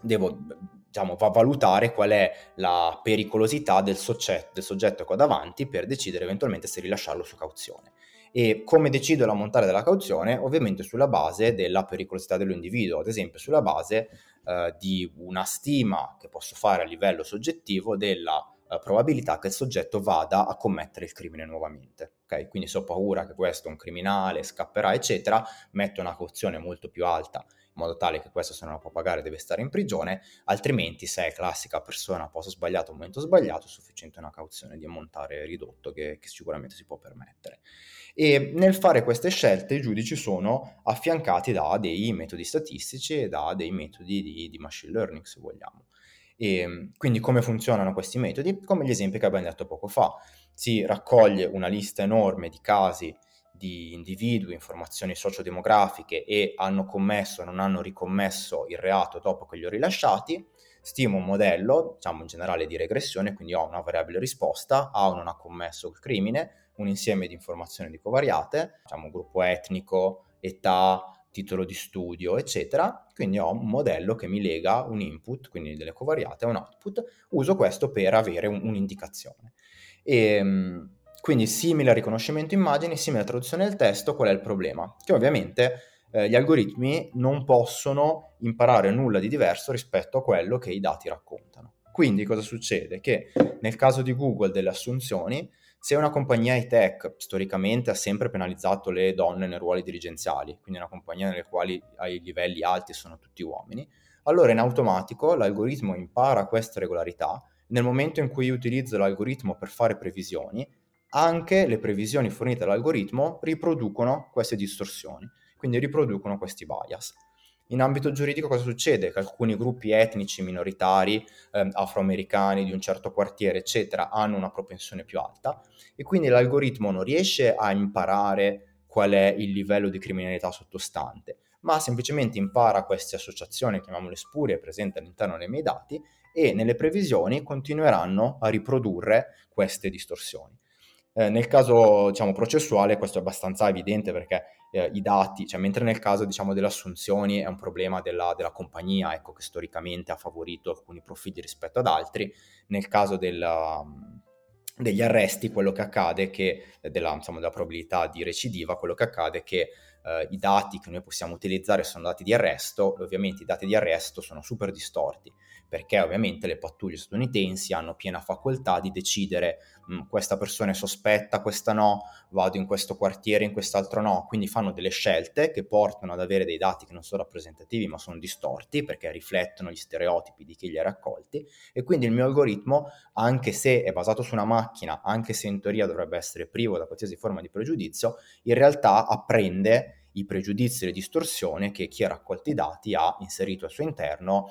devo diciamo, valutare qual è la pericolosità del soggetto, del soggetto che ho davanti per decidere eventualmente se rilasciarlo su cauzione. E come decido l'ammontare della cauzione? Ovviamente sulla base della pericolosità dell'individuo, ad esempio sulla base eh, di una stima che posso fare a livello soggettivo della eh, probabilità che il soggetto vada a commettere il crimine nuovamente. Okay? Quindi se ho paura che questo è un criminale, scapperà, eccetera, metto una cauzione molto più alta in modo tale che questo se non la può pagare deve stare in prigione, altrimenti se è classica persona, posto sbagliato, momento sbagliato, è sufficiente una cauzione di ammontare ridotto che, che sicuramente si può permettere. E nel fare queste scelte i giudici sono affiancati da dei metodi statistici e da dei metodi di, di machine learning, se vogliamo. E ehm, quindi come funzionano questi metodi? Come gli esempi che abbiamo detto poco fa. Si raccoglie una lista enorme di casi di individui, informazioni sociodemografiche e hanno commesso o non hanno ricommesso il reato dopo che li ho rilasciati, stimo un modello, diciamo in generale di regressione, quindi ho una variabile risposta, ha o non ha commesso il crimine, un insieme di informazioni di covariate, diciamo gruppo etnico, età, titolo di studio, eccetera. Quindi ho un modello che mi lega un input, quindi delle covariate, a un output. Uso questo per avere un, un'indicazione. E, ehm, quindi simile al riconoscimento immagini, simile alla traduzione del testo, qual è il problema? Che ovviamente eh, gli algoritmi non possono imparare nulla di diverso rispetto a quello che i dati raccontano. Quindi cosa succede? Che nel caso di Google delle assunzioni, se una compagnia high-tech storicamente ha sempre penalizzato le donne nei ruoli dirigenziali, quindi una compagnia nelle quali ai livelli alti sono tutti uomini, allora in automatico l'algoritmo impara queste regolarità. Nel momento in cui utilizzo l'algoritmo per fare previsioni, anche le previsioni fornite dall'algoritmo riproducono queste distorsioni, quindi riproducono questi bias. In ambito giuridico cosa succede? Che alcuni gruppi etnici minoritari, eh, afroamericani di un certo quartiere, eccetera, hanno una propensione più alta e quindi l'algoritmo non riesce a imparare qual è il livello di criminalità sottostante, ma semplicemente impara queste associazioni, chiamiamole spurie, presenti all'interno dei miei dati e nelle previsioni continueranno a riprodurre queste distorsioni. Eh, nel caso diciamo, processuale questo è abbastanza evidente perché eh, i dati, cioè, mentre nel caso diciamo, delle assunzioni è un problema della, della, compagnia ecco, che storicamente ha favorito alcuni profili rispetto ad altri, nel caso della, degli arresti quello che accade è che, eh, della, insomma, della probabilità di recidiva, quello che accade è che eh, i dati che noi possiamo utilizzare sono dati di arresto e ovviamente i dati di arresto sono super distorti perché ovviamente le pattuglie statunitensi hanno piena facoltà di decidere mm, questa persona è sospetta, questa no, vado in questo quartiere, in quest'altro no, quindi fanno delle scelte che portano ad avere dei dati che non sono rappresentativi ma sono distorti perché riflettono gli stereotipi di chi li ha raccolti. E quindi il mio algoritmo, anche se è basato su una macchina, anche se in teoria dovrebbe essere privo da qualsiasi forma di pregiudizio, in realtà apprende i pregiudizi e le distorsioni che chi ha raccolto i dati ha inserito al suo interno,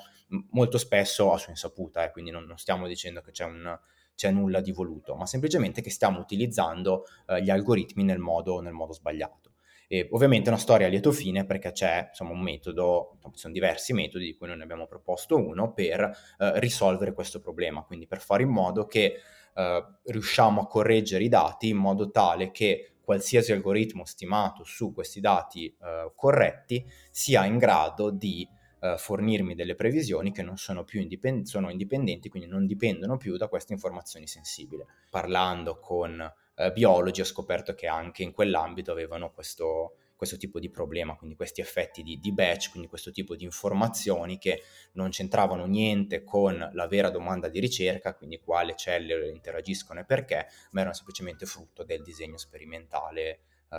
molto spesso a sua insaputa, eh, quindi non, non, stiamo dicendo che c'è, un, c'è, nulla di voluto, ma semplicemente che stiamo utilizzando eh, gli algoritmi nel modo, nel modo sbagliato. E ovviamente è una storia a lieto fine perché c'è insomma, un metodo, ci sono diversi metodi di cui noi ne abbiamo proposto uno per eh, risolvere questo problema, quindi per fare in modo che eh, riusciamo a correggere i dati in modo tale che qualsiasi algoritmo stimato su questi dati eh, corretti sia in grado di eh, fornirmi delle previsioni che non sono più indipend- sono indipendenti, quindi non dipendono più da queste informazioni sensibili. Parlando con eh, biologi ho scoperto che anche in quell'ambito avevano questo, questo tipo di problema, quindi questi effetti di, di, batch, quindi questo tipo di informazioni che non c'entravano niente con la vera domanda di ricerca, quindi quale cellule interagiscono e perché, ma erano semplicemente frutto del disegno sperimentale eh,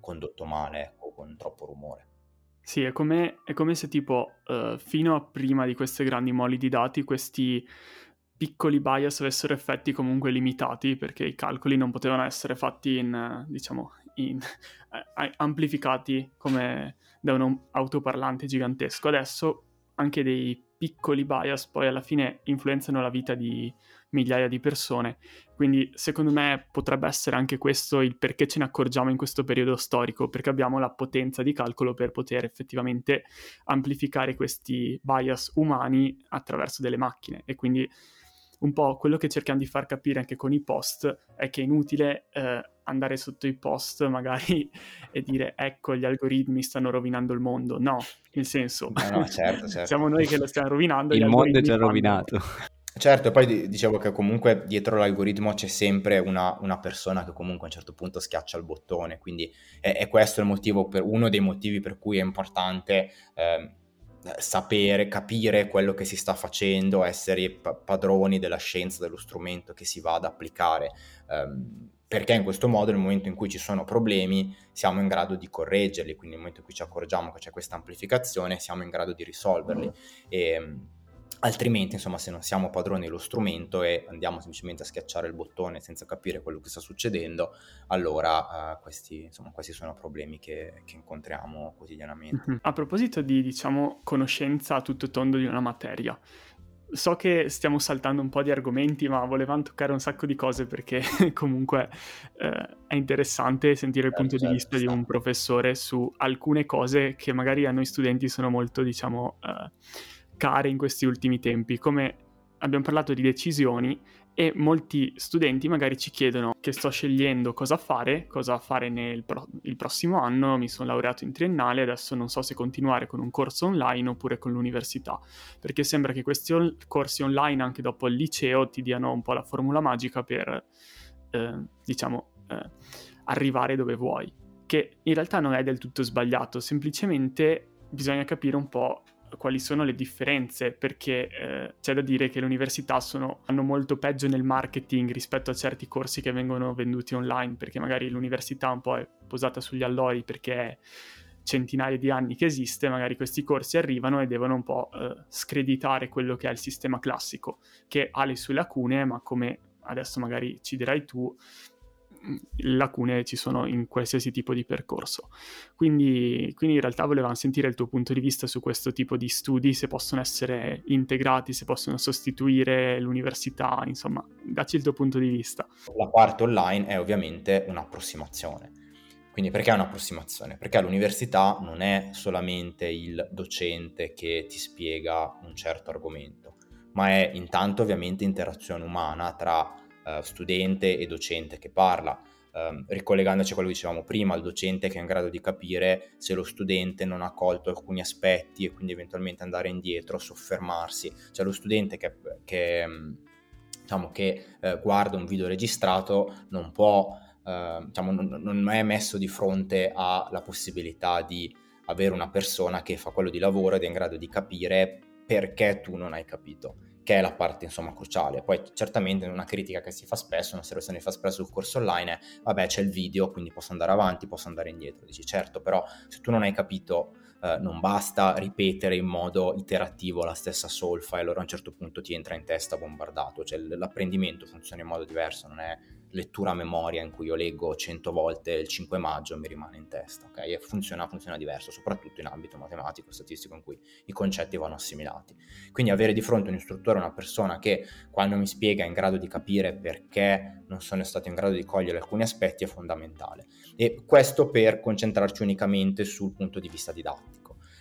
condotto male o con troppo rumore. Sì, è come, è come se tipo uh, fino a prima di queste grandi moli di dati questi piccoli bias avessero effetti comunque limitati perché i calcoli non potevano essere fatti in, diciamo, in, eh, amplificati come da un autoparlante gigantesco. Adesso anche dei piccoli bias poi alla fine influenzano la vita di migliaia di persone. Quindi secondo me potrebbe essere anche questo il perché ce ne accorgiamo in questo periodo storico, perché abbiamo la potenza di calcolo per poter effettivamente amplificare questi bias umani attraverso delle macchine e quindi un po' quello che cerchiamo di far capire anche con i post è che è inutile eh, andare sotto i post magari e dire ecco gli algoritmi stanno rovinando il mondo. No, nel senso, no, no, certo, certo. siamo noi che lo stiamo rovinando. Il mondo è già fanno... rovinato. Certo, e poi dicevo che comunque dietro l'algoritmo c'è sempre una, una, persona che comunque a un certo punto schiaccia il bottone, quindi è, è questo il motivo, per, uno dei motivi per cui è importante eh, sapere, capire quello che si sta facendo, essere pa- padroni della scienza, dello strumento che si va ad applicare. Um, perché in questo modo nel momento in cui ci sono problemi siamo in grado di correggerli, quindi nel momento in cui ci accorgiamo che c'è questa amplificazione siamo in grado di risolverli. E, Altrimenti, insomma, se non siamo padroni dello strumento e andiamo semplicemente a schiacciare il bottone senza capire quello che sta succedendo, allora uh, questi, insomma, questi, sono problemi che, che incontriamo quotidianamente. Mm-hmm. A proposito di, diciamo, conoscenza a tutto tondo di una materia, so che stiamo saltando un po' di argomenti, ma volevamo toccare un sacco di cose perché comunque eh, è interessante sentire il certo, punto certo, di vista certo. di un professore su alcune cose che magari a noi studenti sono molto, diciamo... Eh, care in questi ultimi tempi, come abbiamo parlato di decisioni e molti studenti magari ci chiedono che sto scegliendo cosa fare, cosa fare nel pro- prossimo anno, mi sono laureato in triennale, adesso non so se continuare con un corso online oppure con l'università, perché sembra che questi on- corsi online anche dopo il liceo ti diano un po' la formula magica per, eh, diciamo, eh, arrivare dove vuoi, che in realtà non è del tutto sbagliato, semplicemente bisogna capire un po' quali sono le differenze, perché eh, c'è da dire che le università sono, hanno molto peggio nel marketing rispetto a certi corsi che vengono venduti online, perché magari l'università un po' è posata sugli allori perché è centinaia di anni che esiste, magari questi corsi arrivano e devono un po' eh, screditare quello che è il sistema classico, che ha le sue lacune, ma come adesso magari ci dirai tu, lacune ci sono in qualsiasi tipo di percorso. Quindi, quindi, in realtà volevamo sentire il tuo punto di vista su questo tipo di studi, se possono essere integrati, se possono sostituire l'università, insomma, dacci il tuo punto di vista. La parte online è ovviamente un'approssimazione. Quindi perché è un'approssimazione? Perché l'università non è solamente il docente che ti spiega un certo argomento, ma è intanto ovviamente interazione umana tra uh, studente e docente che parla. Um, ricollegandoci a quello che dicevamo prima, il docente che è in grado di capire se lo studente non ha colto alcuni aspetti e quindi eventualmente andare indietro, soffermarsi, cioè lo studente che, che, diciamo, che eh, guarda un video registrato non può, eh, diciamo, non, non è messo di fronte alla possibilità di avere una persona che fa quello di lavoro ed è in grado di capire perché tu non hai capito che è la parte insomma cruciale. Poi certamente una critica che si fa spesso, una osservazione che si fa spesso sul corso online è vabbè c'è il video, quindi posso andare avanti, posso andare indietro. Dici certo, però se tu non hai capito eh, non basta ripetere in modo iterativo la stessa solfa e allora a un certo punto ti entra in testa bombardato, cioè l'apprendimento funziona in modo diverso, non è lettura a memoria in cui io leggo 100 volte il 5 maggio e mi rimane in testa, ok? E funziona, funziona diverso, soprattutto in ambito matematico, statistico, in cui i concetti vanno assimilati. Quindi avere di fronte un istruttore, una persona che quando mi spiega è in grado di capire perché non sono stato in grado di cogliere alcuni aspetti è fondamentale. E questo per concentrarci unicamente sul punto di vista didattico.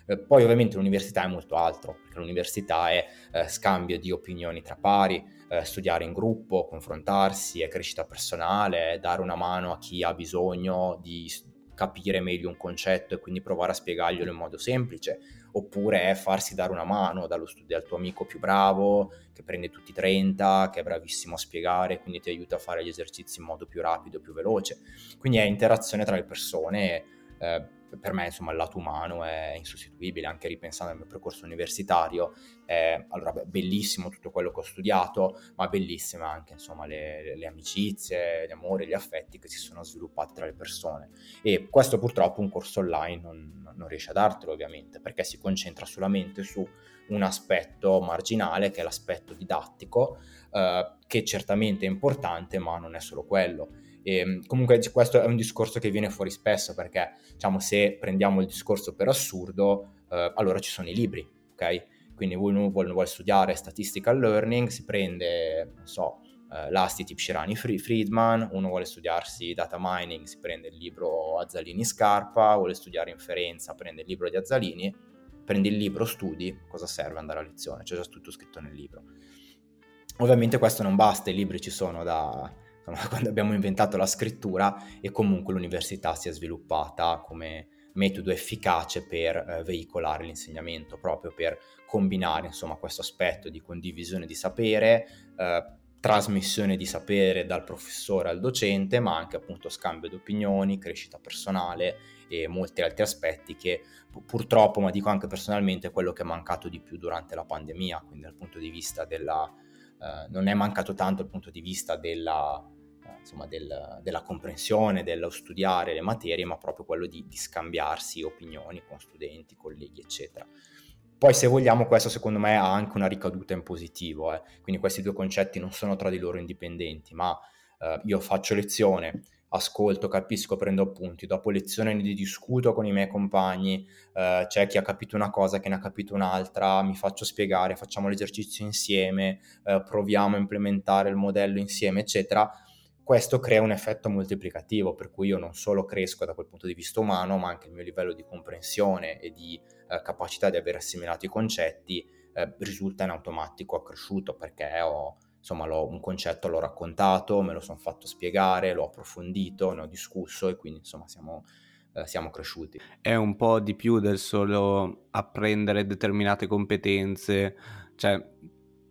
Eh, poi ovviamente l'università è molto altro, perché l'università è eh, scambio di opinioni tra pari, eh, studiare in gruppo, confrontarsi, è crescita personale, è dare una mano a chi ha bisogno di capire meglio un concetto e quindi provare a spiegarglielo in modo semplice, oppure è farsi dare una mano dallo studio al tuo amico più bravo, che prende tutti i 30, che è bravissimo a spiegare, quindi ti aiuta a fare gli esercizi in modo più rapido, più veloce. Quindi è interazione tra le persone. Eh, per me insomma il lato umano è insostituibile, anche ripensando al mio percorso universitario, eh, allora bellissimo tutto quello che ho studiato, ma bellissime anche insomma le, le amicizie, gli amori, gli affetti che si sono sviluppati tra le persone. E questo purtroppo un corso online non, non riesce a dartelo ovviamente perché si concentra solamente su un aspetto marginale che è l'aspetto didattico eh, che certamente è importante ma non è solo quello e, ehm, comunque questo è un discorso che viene fuori spesso perché diciamo se prendiamo il discorso per assurdo, eh, allora ci sono i libri, ok? Quindi uno vuole, vuole studiare statistical learning, si prende, non so, eh, l'Asti tip Shirani Friedman, uno vuole studiarsi data mining, si prende il libro Azzalini Scarpa, vuole studiare inferenza, prende il libro di Azzalini, prendi il libro, studi, cosa serve andare a lezione? C'è già tutto scritto nel libro. Ovviamente questo non basta, i libri ci sono da, quando abbiamo inventato la scrittura e comunque l'università si è sviluppata come metodo efficace per eh, veicolare l'insegnamento, proprio per combinare insomma questo aspetto di condivisione di sapere, eh, trasmissione di sapere dal professore al docente, ma anche appunto scambio di opinioni, crescita personale e molti altri aspetti che purtroppo, ma dico anche personalmente, è quello che è mancato di più durante la pandemia, quindi dal punto di vista della... Eh, non è mancato tanto dal punto di vista della insomma, del, della comprensione, dello studiare le materie, ma proprio quello di, di scambiarsi opinioni con studenti, colleghi, eccetera. Poi se vogliamo questo secondo me ha anche una ricaduta in positivo, eh. quindi questi due concetti non sono tra di loro indipendenti, ma eh, io faccio lezione, ascolto, capisco, prendo appunti, dopo lezione ne discuto con i miei compagni, eh, c'è chi ha capito una cosa, che ne ha capito un'altra, mi faccio spiegare, facciamo l'esercizio insieme, eh, proviamo a implementare il modello insieme, eccetera questo crea un effetto moltiplicativo, per cui io non solo cresco da quel punto di vista umano, ma anche il mio livello di comprensione e di eh, capacità di aver assimilato i concetti eh, risulta in automatico accresciuto perché ho, insomma, un concetto l'ho raccontato, me lo sono fatto spiegare, l'ho approfondito, ne ho discusso e quindi insomma siamo, eh, siamo cresciuti. È un po' di più del solo apprendere determinate competenze, cioè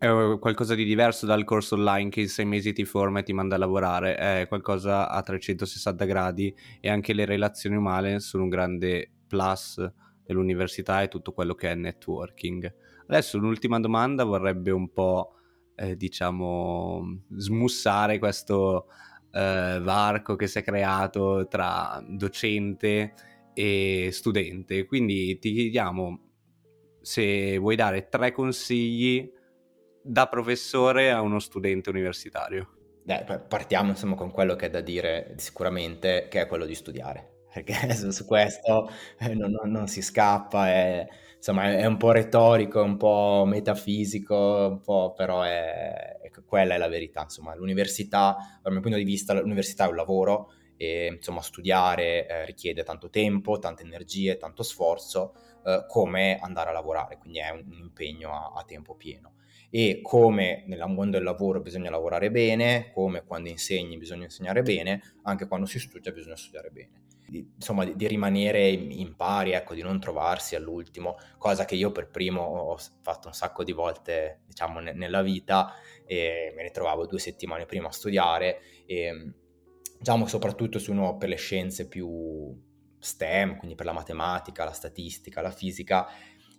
è qualcosa di diverso dal corso online che in sei mesi ti forma e ti manda a lavorare, è qualcosa a 360 gradi e anche le relazioni umane sono un grande plus dell'università e tutto quello che è networking. Adesso l'ultima domanda vorrebbe un po', eh, diciamo, smussare questo eh, varco che si è creato tra docente e studente. Quindi ti chiediamo se vuoi dare tre consigli da professore a uno studente universitario? Beh, partiamo insomma con quello che è da dire sicuramente, che è quello di studiare, perché su, questo eh, non, non, non, si scappa, è, insomma è, un po' retorico, un po' metafisico, un po', però è, è, quella è la verità, insomma l'università, dal mio punto di vista l'università è un lavoro e insomma studiare eh, richiede tanto tempo, tante energie, tanto sforzo, eh, come andare a lavorare, quindi è un, impegno a, a tempo pieno e come nel mondo del lavoro bisogna lavorare bene, come quando insegni bisogna insegnare bene, anche quando si studia bisogna studiare bene. Di, insomma, di, di, rimanere in pari, ecco, di non trovarsi all'ultimo, cosa che io per primo ho fatto un sacco di volte, diciamo, ne, nella vita e me ne trovavo due settimane prima a studiare e, diciamo, soprattutto se uno per le scienze più STEM, quindi per la matematica, la statistica, la fisica,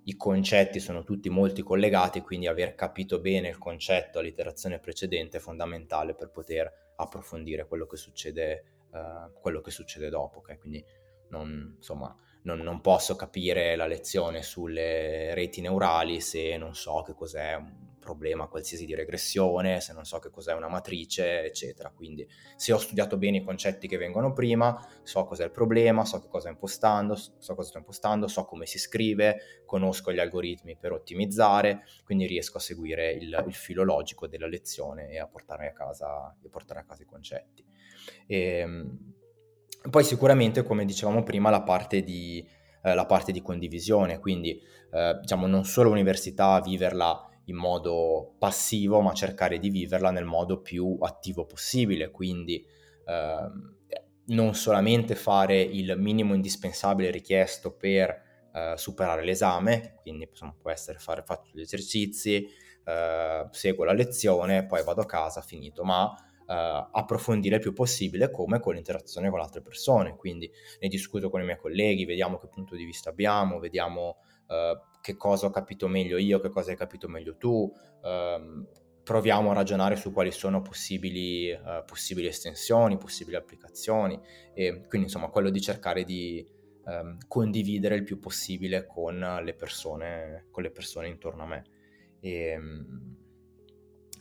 i concetti sono tutti molto collegati, quindi aver capito bene il concetto all'iterazione precedente è fondamentale per poter approfondire quello che succede, uh, quello che succede dopo. Okay? Quindi non, insomma, non, non, posso capire la lezione sulle reti neurali se non so che cos'è un problema qualsiasi di regressione, se non so che cos'è una matrice, eccetera. Quindi se ho studiato bene i concetti che vengono prima, so cos'è il problema, so che cosa impostando, so cosa sto impostando, so come si scrive, conosco gli algoritmi per ottimizzare, quindi riesco a seguire il, il filo logico della lezione e a portare a casa, portare a casa i concetti. E, ehm, poi sicuramente, come dicevamo prima, la parte di, eh, la parte di condivisione, quindi eh, diciamo non solo l'università viverla in modo passivo, ma cercare di viverla nel modo più attivo possibile, quindi eh, non solamente fare il minimo indispensabile richiesto per eh, superare l'esame, quindi insomma, può essere fare fatto gli esercizi, eh, seguo la lezione, poi vado a casa, finito, ma Uh, approfondire il più possibile come con l'interazione con altre persone. Quindi ne discuto con i miei colleghi, vediamo che punto di vista abbiamo, vediamo uh, che cosa ho capito meglio io, che cosa hai capito meglio tu. Uh, proviamo a ragionare su quali sono possibili, eh, possibili, estensioni, possibili applicazioni e quindi insomma quello di cercare di ehm, condividere il più possibile con le persone, con le persone intorno a me. E, ehm,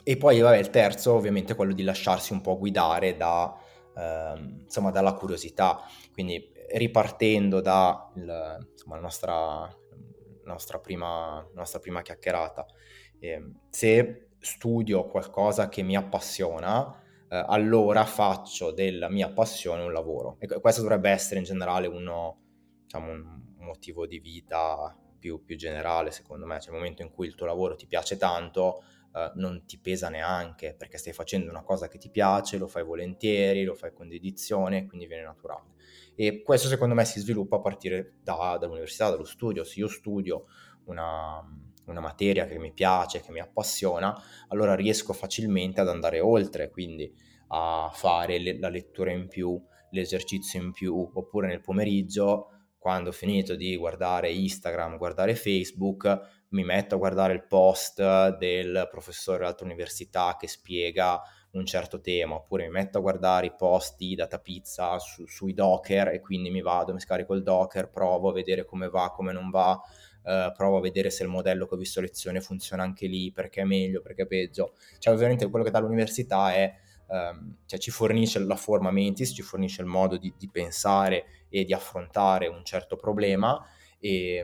e poi vabbè, il terzo ovviamente è quello di lasciarsi un po' guidare da, ehm, insomma, dalla curiosità, quindi ripartendo da il, insomma, la nostra, nostra, prima, nostra prima chiacchierata. Eh, se studio qualcosa che mi appassiona, eh, allora faccio della mia passione un lavoro. E questo dovrebbe essere in generale uno, diciamo, un motivo di vita più, più generale, secondo me. Cioè, il momento in cui il tuo lavoro ti piace tanto, uh, non ti pesa neanche perché stai facendo una cosa che ti piace, lo fai volentieri, lo fai con dedizione, quindi viene naturale. E questo secondo me si sviluppa a partire da, dall'università, dallo studio. Se io studio una, una materia che mi piace, che mi appassiona, allora riesco facilmente ad andare oltre, quindi a fare le, la lettura in più, l'esercizio in più, oppure nel pomeriggio, quando ho finito di guardare Instagram, guardare Facebook, mi metto a guardare il post del professore dell'altra università che spiega un certo tema, oppure mi metto a guardare i post di Data Pizza su, sui Docker e quindi mi vado, mi scarico il Docker, provo a vedere come va, come non va, eh, provo a vedere se il modello che ho visto lezione funziona anche lì, perché è meglio, perché è peggio. Cioè ovviamente quello che dà l'università è, ehm, cioè ci fornisce la forma mentis, ci fornisce il modo di, di pensare e di affrontare un certo problema e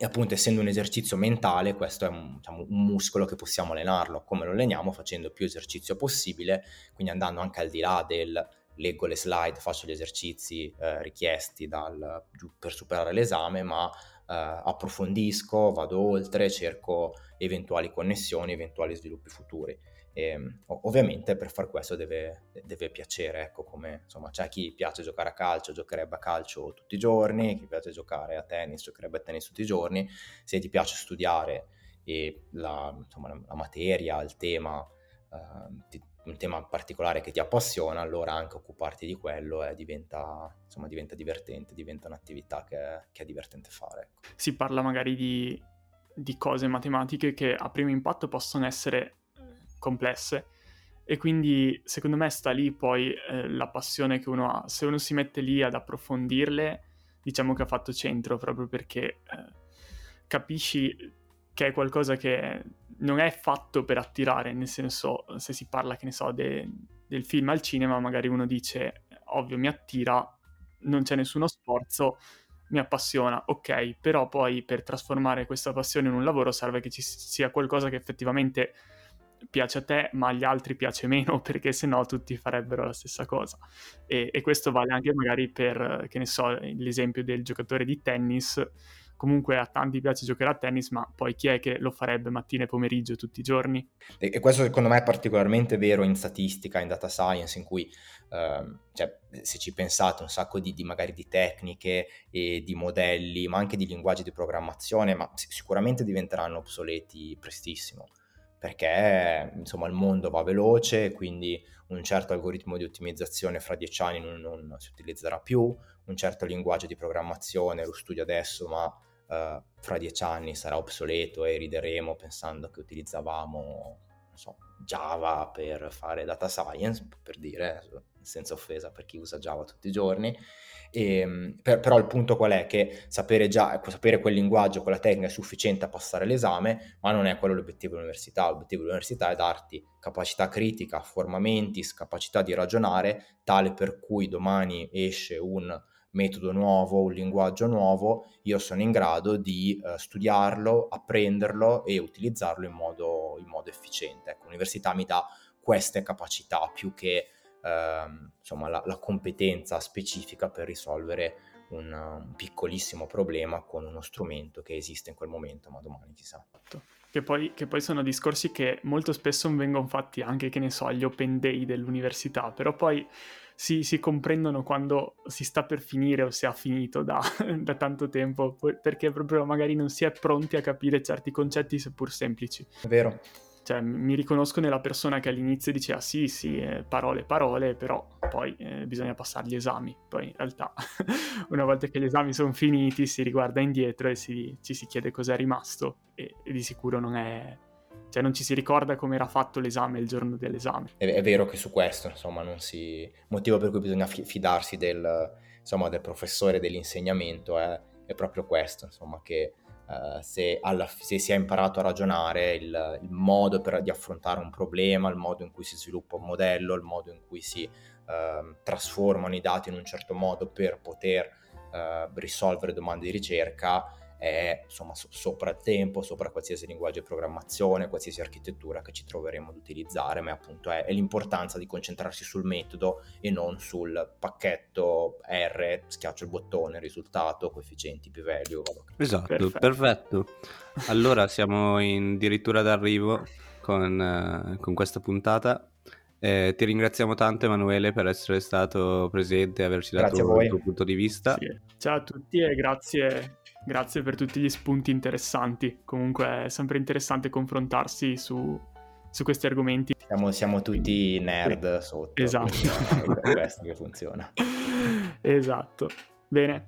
e appunto essendo un esercizio mentale, questo è un, diciamo, un, muscolo che possiamo allenarlo. Come lo alleniamo? Facendo più esercizio possibile, quindi andando anche al di là del leggo le slide, faccio gli esercizi eh, richiesti dal, per superare l'esame, ma eh, approfondisco, vado oltre, cerco eventuali connessioni, eventuali sviluppi futuri. E, ehm, ovviamente per far questo deve, deve, piacere, ecco come insomma c'è chi piace giocare a calcio, giocherebbe a calcio tutti i giorni, chi piace giocare a tennis, giocherebbe a tennis tutti i giorni, se ti piace studiare e la, insomma, la materia, il tema, uh, ti, un tema particolare che ti appassiona, allora anche occuparti di quello è, diventa, insomma, diventa divertente, diventa un'attività che, che è divertente fare. Ecco. Si parla magari di, di cose matematiche che a primo impatto possono essere complesse e quindi secondo me sta lì poi eh, la passione che uno ha. Se uno si mette lì ad approfondirle, diciamo che ha fatto centro proprio perché eh, capisci che è qualcosa che non è fatto per attirare, nel senso se si parla, che ne so, de- del film al cinema, magari uno dice, ovvio mi attira, non c'è nessuno sforzo, mi appassiona, ok, però poi per trasformare questa passione in un lavoro serve che ci sia qualcosa che effettivamente piace a te ma agli altri piace meno perché sennò tutti farebbero la stessa cosa. E, e, questo vale anche magari per che ne so l'esempio del giocatore di tennis. Comunque a tanti piace giocare a tennis ma poi chi è che lo farebbe mattina e pomeriggio tutti i giorni? E, e questo secondo me è particolarmente vero in statistica in data science in cui Uh, cioè, se ci pensate un sacco di, di, magari di tecniche e di modelli, ma anche di linguaggi di programmazione, ma sicuramente diventeranno obsoleti prestissimo perché insomma il mondo va veloce, quindi un certo algoritmo di ottimizzazione fra dieci anni non, non si utilizzerà più, un certo linguaggio di programmazione lo studio adesso, ma uh, fra dieci anni sarà obsoleto e rideremo pensando che utilizzavamo so, Java per fare data science, per dire, senza offesa per chi usa Java tutti i giorni. E, ehm, per, però il punto qual è? Che sapere, già, sapere quel linguaggio, quella tecnica è sufficiente a passare l'esame, ma non è quello l'obiettivo dell'università. L'obiettivo dell'università è darti capacità critica, formamentis, capacità di ragionare, tale per cui domani esce un metodo nuovo, un linguaggio nuovo, io sono in grado di uh, studiarlo, apprenderlo e utilizzarlo in modo, in modo efficiente. Ecco, l'università mi dà queste capacità più che uh, insomma, la, la, competenza specifica per risolvere un, un, piccolissimo problema con uno strumento che esiste in quel momento, ma domani chissà. Che poi, che poi, sono discorsi che molto spesso vengono fatti anche, che ne so, agli open day dell'università, però poi si, si, comprendono quando si sta per finire o si ha finito da, da, tanto tempo, perché proprio magari non si è pronti a capire certi concetti seppur semplici. È vero. Cioè, mi riconosco nella persona che all'inizio diceva sì, sì, eh, parole, parole, però poi eh, bisogna passare gli esami. Poi in realtà, una volta che gli esami sono finiti, si riguarda indietro e si, ci si chiede cos'è rimasto e, e di sicuro non è, cioè non ci si ricorda come era fatto l'esame il giorno dell'esame. È, è vero che su questo, insomma, non si... motivo per cui bisogna fidarsi del, insomma, del professore dell'insegnamento è, è, proprio questo, insomma, che uh, se, alla, se, si è imparato a ragionare, il, il modo per, di affrontare un problema, il modo in cui si sviluppa un modello, il modo in cui si uh, trasformano i dati in un certo modo per poter uh, risolvere domande di ricerca, è insomma so- sopra il tempo, sopra qualsiasi linguaggio di programmazione, qualsiasi architettura che ci troveremo ad utilizzare, ma appunto è, è l'importanza di concentrarsi sul metodo e non sul pacchetto R, schiaccio il bottone, risultato, coefficienti, p-value. Esatto, perfetto. perfetto. Allora siamo addirittura d'arrivo con, uh, con questa puntata. Eh, ti ringraziamo tanto Emanuele per essere stato presente e averci dato il tuo punto di vista. Sì. Ciao a tutti e grazie Grazie per tutti gli spunti interessanti. Comunque è sempre interessante confrontarsi su, su questi argomenti. Siamo, siamo tutti nerd sì. sotto. Esatto. È questo che funziona. Esatto. Bene.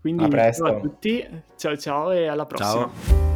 Quindi a presto. ciao a tutti, ciao ciao e alla prossima. Ciao.